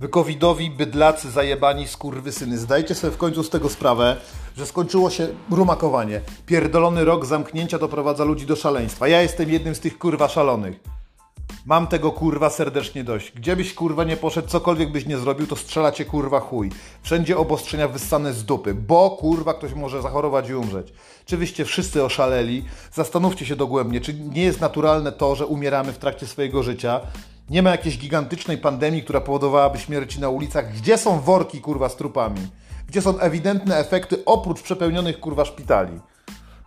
Wy covidowi bydlacy zajebani skurwysyny. Zdajcie sobie w końcu z tego sprawę, że skończyło się rumakowanie. Pierdolony rok zamknięcia doprowadza ludzi do szaleństwa. Ja jestem jednym z tych kurwa szalonych. Mam tego kurwa serdecznie dość. Gdzie byś kurwa nie poszedł, cokolwiek byś nie zrobił, to strzela cię kurwa chuj. Wszędzie obostrzenia wyssane z dupy, bo kurwa ktoś może zachorować i umrzeć. Czy wyście wszyscy oszaleli? Zastanówcie się dogłębnie, czy nie jest naturalne to, że umieramy w trakcie swojego życia? Nie ma jakiejś gigantycznej pandemii, która powodowałaby śmierci na ulicach. Gdzie są worki kurwa z trupami? Gdzie są ewidentne efekty oprócz przepełnionych kurwa szpitali?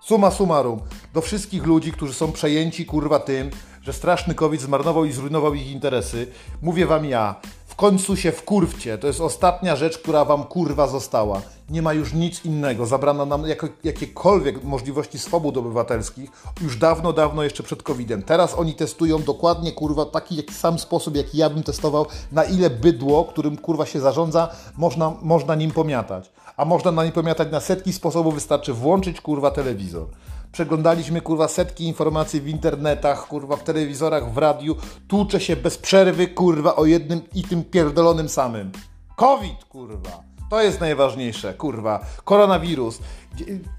Suma summarum, do wszystkich ludzi, którzy są przejęci kurwa tym, że straszny COVID zmarnował i zrujnował ich interesy, mówię wam ja, w końcu się wkurwcie. To jest ostatnia rzecz, która wam kurwa została. Nie ma już nic innego. Zabrano nam jako, jakiekolwiek możliwości swobód obywatelskich już dawno, dawno jeszcze przed COVID-em. Teraz oni testują dokładnie kurwa taki jak sam sposób, jaki ja bym testował, na ile bydło, którym kurwa się zarządza, można, można nim pomiatać. A można na nim pomiatać na setki sposobów, wystarczy włączyć kurwa telewizor przeglądaliśmy kurwa setki informacji w internetach, kurwa w telewizorach, w radiu, tłucze się bez przerwy kurwa o jednym i tym pierdolonym samym. COVID kurwa. To jest najważniejsze, kurwa. Koronawirus.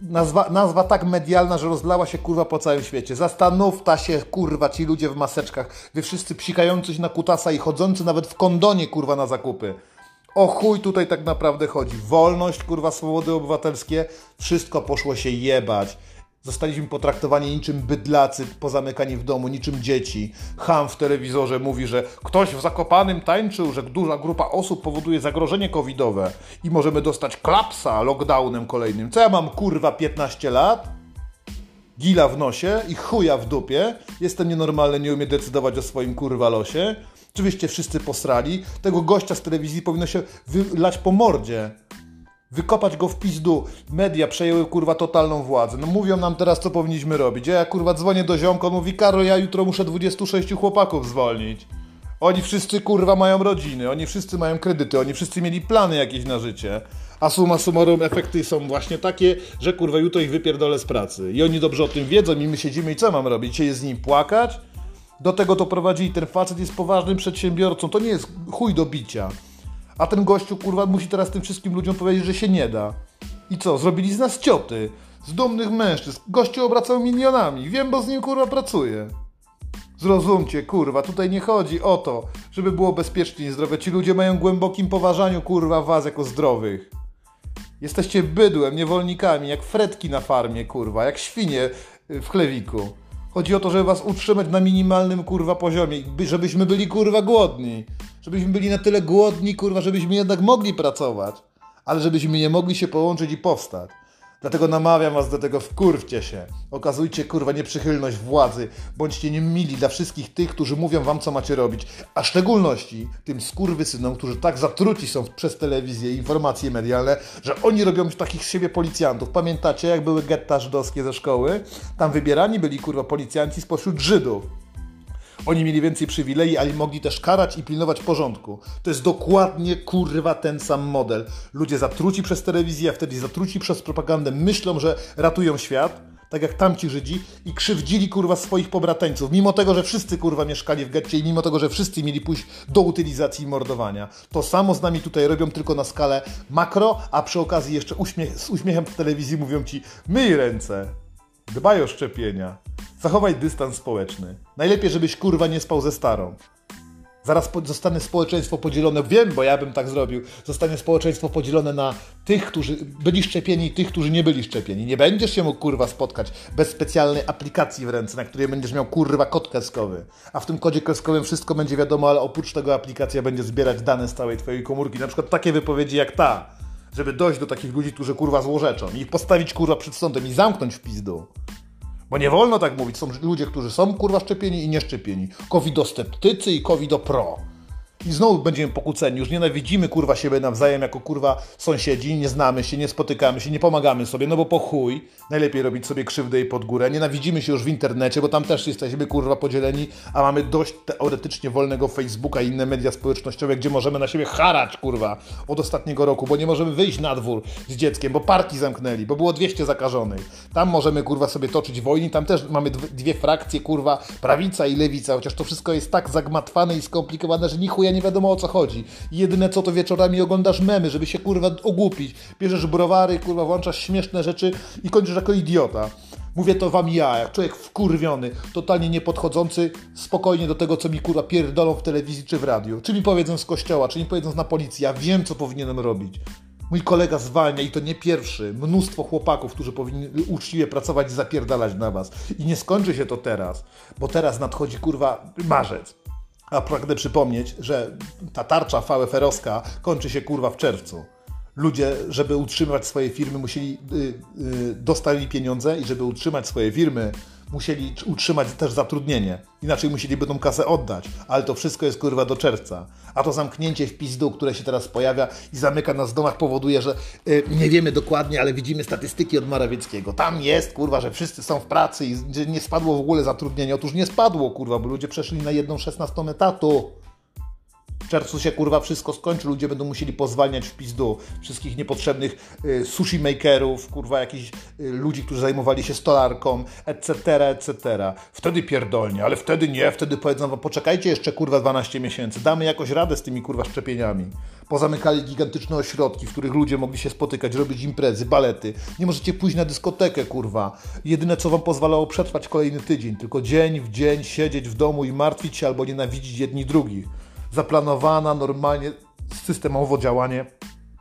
Nazwa, nazwa tak medialna, że rozlała się kurwa po całym świecie. Zastanówta się, kurwa, ci ludzie w maseczkach. Wy wszyscy psikający się na kutasa i chodzący nawet w kondonie, kurwa, na zakupy. O chuj tutaj tak naprawdę chodzi. Wolność, kurwa, swobody obywatelskie. Wszystko poszło się jebać. Zostaliśmy potraktowani niczym bydlacy pozamykani w domu, niczym dzieci. Ham w telewizorze mówi, że ktoś w Zakopanym tańczył, że duża grupa osób powoduje zagrożenie covidowe i możemy dostać klapsa lockdownem kolejnym. Co ja mam kurwa 15 lat? Gila w nosie i chuja w dupie. Jestem nienormalny, nie umiem decydować o swoim kurwa losie. Oczywiście wszyscy posrali. Tego gościa z telewizji powinno się wylać po mordzie wykopać go w pizdu. Media przejęły kurwa totalną władzę. No mówią nam teraz, co powinniśmy robić. Ja kurwa dzwonię do ziomka, on mówi, Karol, ja jutro muszę 26 chłopaków zwolnić. Oni wszyscy kurwa mają rodziny, oni wszyscy mają kredyty, oni wszyscy mieli plany jakieś na życie. A suma summarum efekty są właśnie takie, że kurwa jutro ich wypierdolę z pracy. I oni dobrze o tym wiedzą i my siedzimy i co mam robić? Się z nim płakać? Do tego to prowadzi i ten facet jest poważnym przedsiębiorcą. To nie jest chuj do bicia. A ten gościu, kurwa, musi teraz tym wszystkim ludziom powiedzieć, że się nie da. I co? Zrobili z nas cioty. Z dumnych mężczyzn. Gościu obracał milionami. Wiem, bo z nim, kurwa, pracuję. Zrozumcie, kurwa, tutaj nie chodzi o to, żeby było bezpiecznie i zdrowe. Ci ludzie mają głębokim poważaniu, kurwa, was jako zdrowych. Jesteście bydłem, niewolnikami, jak fretki na farmie, kurwa, jak świnie w chlewiku. Chodzi o to, żeby was utrzymać na minimalnym kurwa poziomie, żebyśmy byli kurwa głodni. Żebyśmy byli na tyle głodni, kurwa, żebyśmy jednak mogli pracować, ale żebyśmy nie mogli się połączyć i powstać. Dlatego namawiam was do tego, wkurwcie się. Okazujcie, kurwa, nieprzychylność władzy. Bądźcie niemili dla wszystkich tych, którzy mówią wam, co macie robić. A w szczególności tym skurwysynom, którzy tak zatruci są przez telewizję i informacje medialne, że oni robią takich z siebie policjantów. Pamiętacie, jak były getta żydowskie ze szkoły? Tam wybierani byli, kurwa, policjanci spośród Żydów. Oni mieli więcej przywilei, ale mogli też karać i pilnować porządku. To jest dokładnie kurwa ten sam model. Ludzie zatruci przez telewizję, a wtedy zatruci przez propagandę myślą, że ratują świat, tak jak tamci Żydzi, i krzywdzili kurwa swoich pobrateńców, mimo tego, że wszyscy kurwa mieszkali w getcie i mimo tego, że wszyscy mieli pójść do utylizacji i mordowania. To samo z nami tutaj robią tylko na skalę makro, a przy okazji jeszcze uśmiech, z uśmiechem w telewizji mówią ci myj ręce, dbaj o szczepienia. Zachowaj dystans społeczny. Najlepiej, żebyś kurwa nie spał ze starą. Zaraz zostanie społeczeństwo podzielone, wiem, bo ja bym tak zrobił, zostanie społeczeństwo podzielone na tych, którzy byli szczepieni i tych, którzy nie byli szczepieni. Nie będziesz się mógł kurwa spotkać bez specjalnej aplikacji w ręce, na której będziesz miał kurwa kod kreskowy. A w tym kodzie kreskowym wszystko będzie wiadomo, ale oprócz tego aplikacja będzie zbierać dane z całej twojej komórki. Na przykład takie wypowiedzi jak ta, żeby dojść do takich ludzi, którzy kurwa złorzeczą i ich postawić kurwa przed sądem i zamknąć w pizdu. Bo nie wolno tak mówić. Są ludzie, którzy są kurwa szczepieni i nieszczepieni. Covidosceptycy i covidopro. I znowu będziemy pokłóceni. Już nienawidzimy kurwa siebie nawzajem jako kurwa sąsiedzi, nie znamy się, nie spotykamy się, nie pomagamy sobie, no bo po chuj. Najlepiej robić sobie krzywdę i pod górę. Nienawidzimy się już w internecie, bo tam też jesteśmy kurwa podzieleni, a mamy dość teoretycznie wolnego Facebooka i inne media społecznościowe, gdzie możemy na siebie harać kurwa od ostatniego roku, bo nie możemy wyjść na dwór z dzieckiem, bo parki zamknęli, bo było 200 zakażonych. Tam możemy kurwa sobie toczyć wojny, tam też mamy dwie frakcje kurwa, prawica i lewica, chociaż to wszystko jest tak zagmatwane i skomplikowane, że ni chuja nie wiadomo o co chodzi. Jedyne co to wieczorami oglądasz memy, żeby się kurwa ogłupić. Bierzesz browary, kurwa, włączasz śmieszne rzeczy i kończysz jako idiota. Mówię to wam ja, jak człowiek wkurwiony, totalnie niepodchodzący spokojnie do tego, co mi kurwa pierdolą w telewizji czy w radiu. Czy mi powiedzą z kościoła, czy mi powiedzą na policji. Ja wiem, co powinienem robić. Mój kolega zwalnia i to nie pierwszy. Mnóstwo chłopaków, którzy powinni uczciwie pracować i zapierdalać na was. I nie skończy się to teraz, bo teraz nadchodzi kurwa marzec. A pragnę przypomnieć, że ta tarcza VFR-owska kończy się kurwa w czerwcu. Ludzie, żeby utrzymać swoje firmy, musieli y, y, dostali pieniądze i żeby utrzymać swoje firmy, musieli utrzymać też zatrudnienie. Inaczej musieliby tą kasę oddać. Ale to wszystko jest kurwa do czerwca. A to zamknięcie w pizdu, które się teraz pojawia i zamyka nas w domach, powoduje, że y, nie wiemy dokładnie, ale widzimy statystyki od Morawieckiego. Tam jest kurwa, że wszyscy są w pracy i nie spadło w ogóle zatrudnienie. Otóż nie spadło kurwa, bo ludzie przeszli na jedną szesnastą etatu. Czerwcu się kurwa wszystko skończy, ludzie będą musieli pozwalniać w pizdu wszystkich niepotrzebnych y, sushi makerów, kurwa jakichś y, ludzi, którzy zajmowali się stolarką, etc., etc. Wtedy pierdolnie, ale wtedy nie, wtedy powiedzą wam, poczekajcie jeszcze kurwa 12 miesięcy, damy jakoś radę z tymi kurwa szczepieniami. Pozamykali gigantyczne ośrodki, w których ludzie mogli się spotykać, robić imprezy, balety. Nie możecie pójść na dyskotekę, kurwa. Jedyne, co wam pozwalało przetrwać kolejny tydzień, tylko dzień w dzień siedzieć w domu i martwić się albo nienawidzić jedni drugich zaplanowana normalnie, systemowo działanie,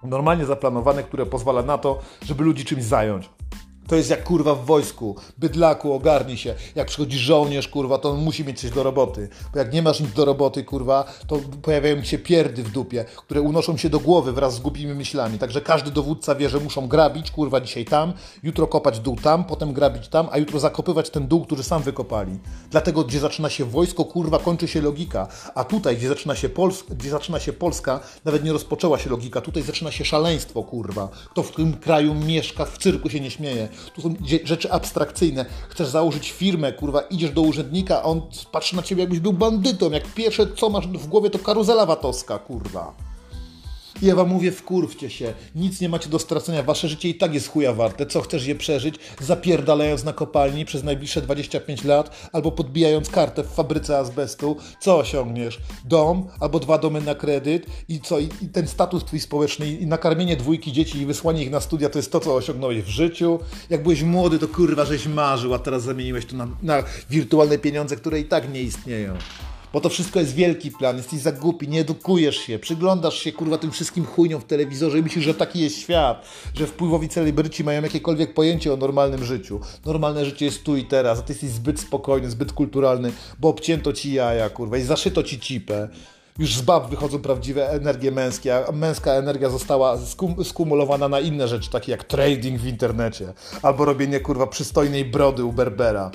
normalnie zaplanowane, które pozwala na to, żeby ludzi czymś zająć. To jest jak kurwa w wojsku. Bydlaku, ogarnij się. Jak przychodzi żołnierz, kurwa, to on musi mieć coś do roboty. Bo jak nie masz nic do roboty, kurwa, to pojawiają się pierdy w dupie, które unoszą się do głowy wraz z głupimi myślami. Także każdy dowódca wie, że muszą grabić, kurwa, dzisiaj tam, jutro kopać dół tam, potem grabić tam, a jutro zakopywać ten dół, który sam wykopali. Dlatego, gdzie zaczyna się wojsko, kurwa, kończy się logika. A tutaj, gdzie zaczyna się, Pols gdzie zaczyna się Polska, nawet nie rozpoczęła się logika. Tutaj zaczyna się szaleństwo, kurwa. Kto w tym kraju mieszka, w cyrku się nie śmieje. Tu są rzeczy abstrakcyjne. Chcesz założyć firmę, kurwa, idziesz do urzędnika, on patrzy na ciebie jakbyś był bandytą. Jak pierwsze, co masz w głowie, to karuzela watowska, kurwa. I ja wam mówię, wkurwcie się, nic nie macie do stracenia, wasze życie i tak jest chuja warte. Co chcesz je przeżyć, zapierdalając na kopalni przez najbliższe 25 lat, albo podbijając kartę w fabryce azbestu, co osiągniesz? Dom, albo dwa domy na kredyt i co? I, ten status twój społeczny i nakarmienie dwójki dzieci i wysłanie ich na studia to jest to, co osiągnąłeś w życiu. Jak byłeś młody, to kurwa, żeś marzył, a teraz zamieniłeś to na, na wirtualne pieniądze, które i tak nie istnieją. Bo to wszystko jest wielki plan, jesteś za głupi, nie edukujesz się, przyglądasz się kurwa tym wszystkim chujniom w telewizorze i myślisz, że taki jest świat, że wpływowi celebryci mają jakiekolwiek pojęcie o normalnym życiu. Normalne życie jest tu i teraz, a ty jesteś zbyt spokojny, zbyt kulturalny, bo obcięto ci jaja, kurwa, i zaszyto ci cipę. Już z bab wychodzą prawdziwe energie męskie, a męska energia została skum skumulowana na inne rzeczy, takie jak trading w internecie, albo robienie kurwa przystojnej brody u Berbera.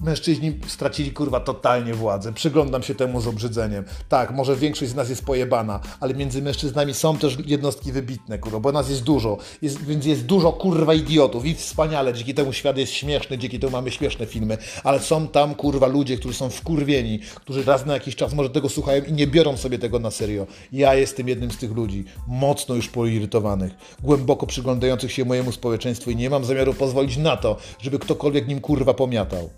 Mężczyźni stracili kurwa totalnie władzę. Przyglądam się temu z obrzydzeniem. Tak, może większość z nas jest pojebana, ale między mężczyznami są też jednostki wybitne, kurwa, bo nas jest dużo. Jest, więc jest dużo kurwa idiotów i wspaniale. Dzięki temu świat jest śmieszny, dzięki temu mamy śmieszne filmy, ale są tam kurwa ludzie, którzy są wkurwieni, którzy raz na jakiś czas może tego słuchają i nie biorą sobie tego na serio. Ja jestem jednym z tych ludzi, mocno już poirytowanych, głęboko przyglądających się mojemu społeczeństwu i nie mam zamiaru pozwolić na to, żeby ktokolwiek nim kurwa pomiatał.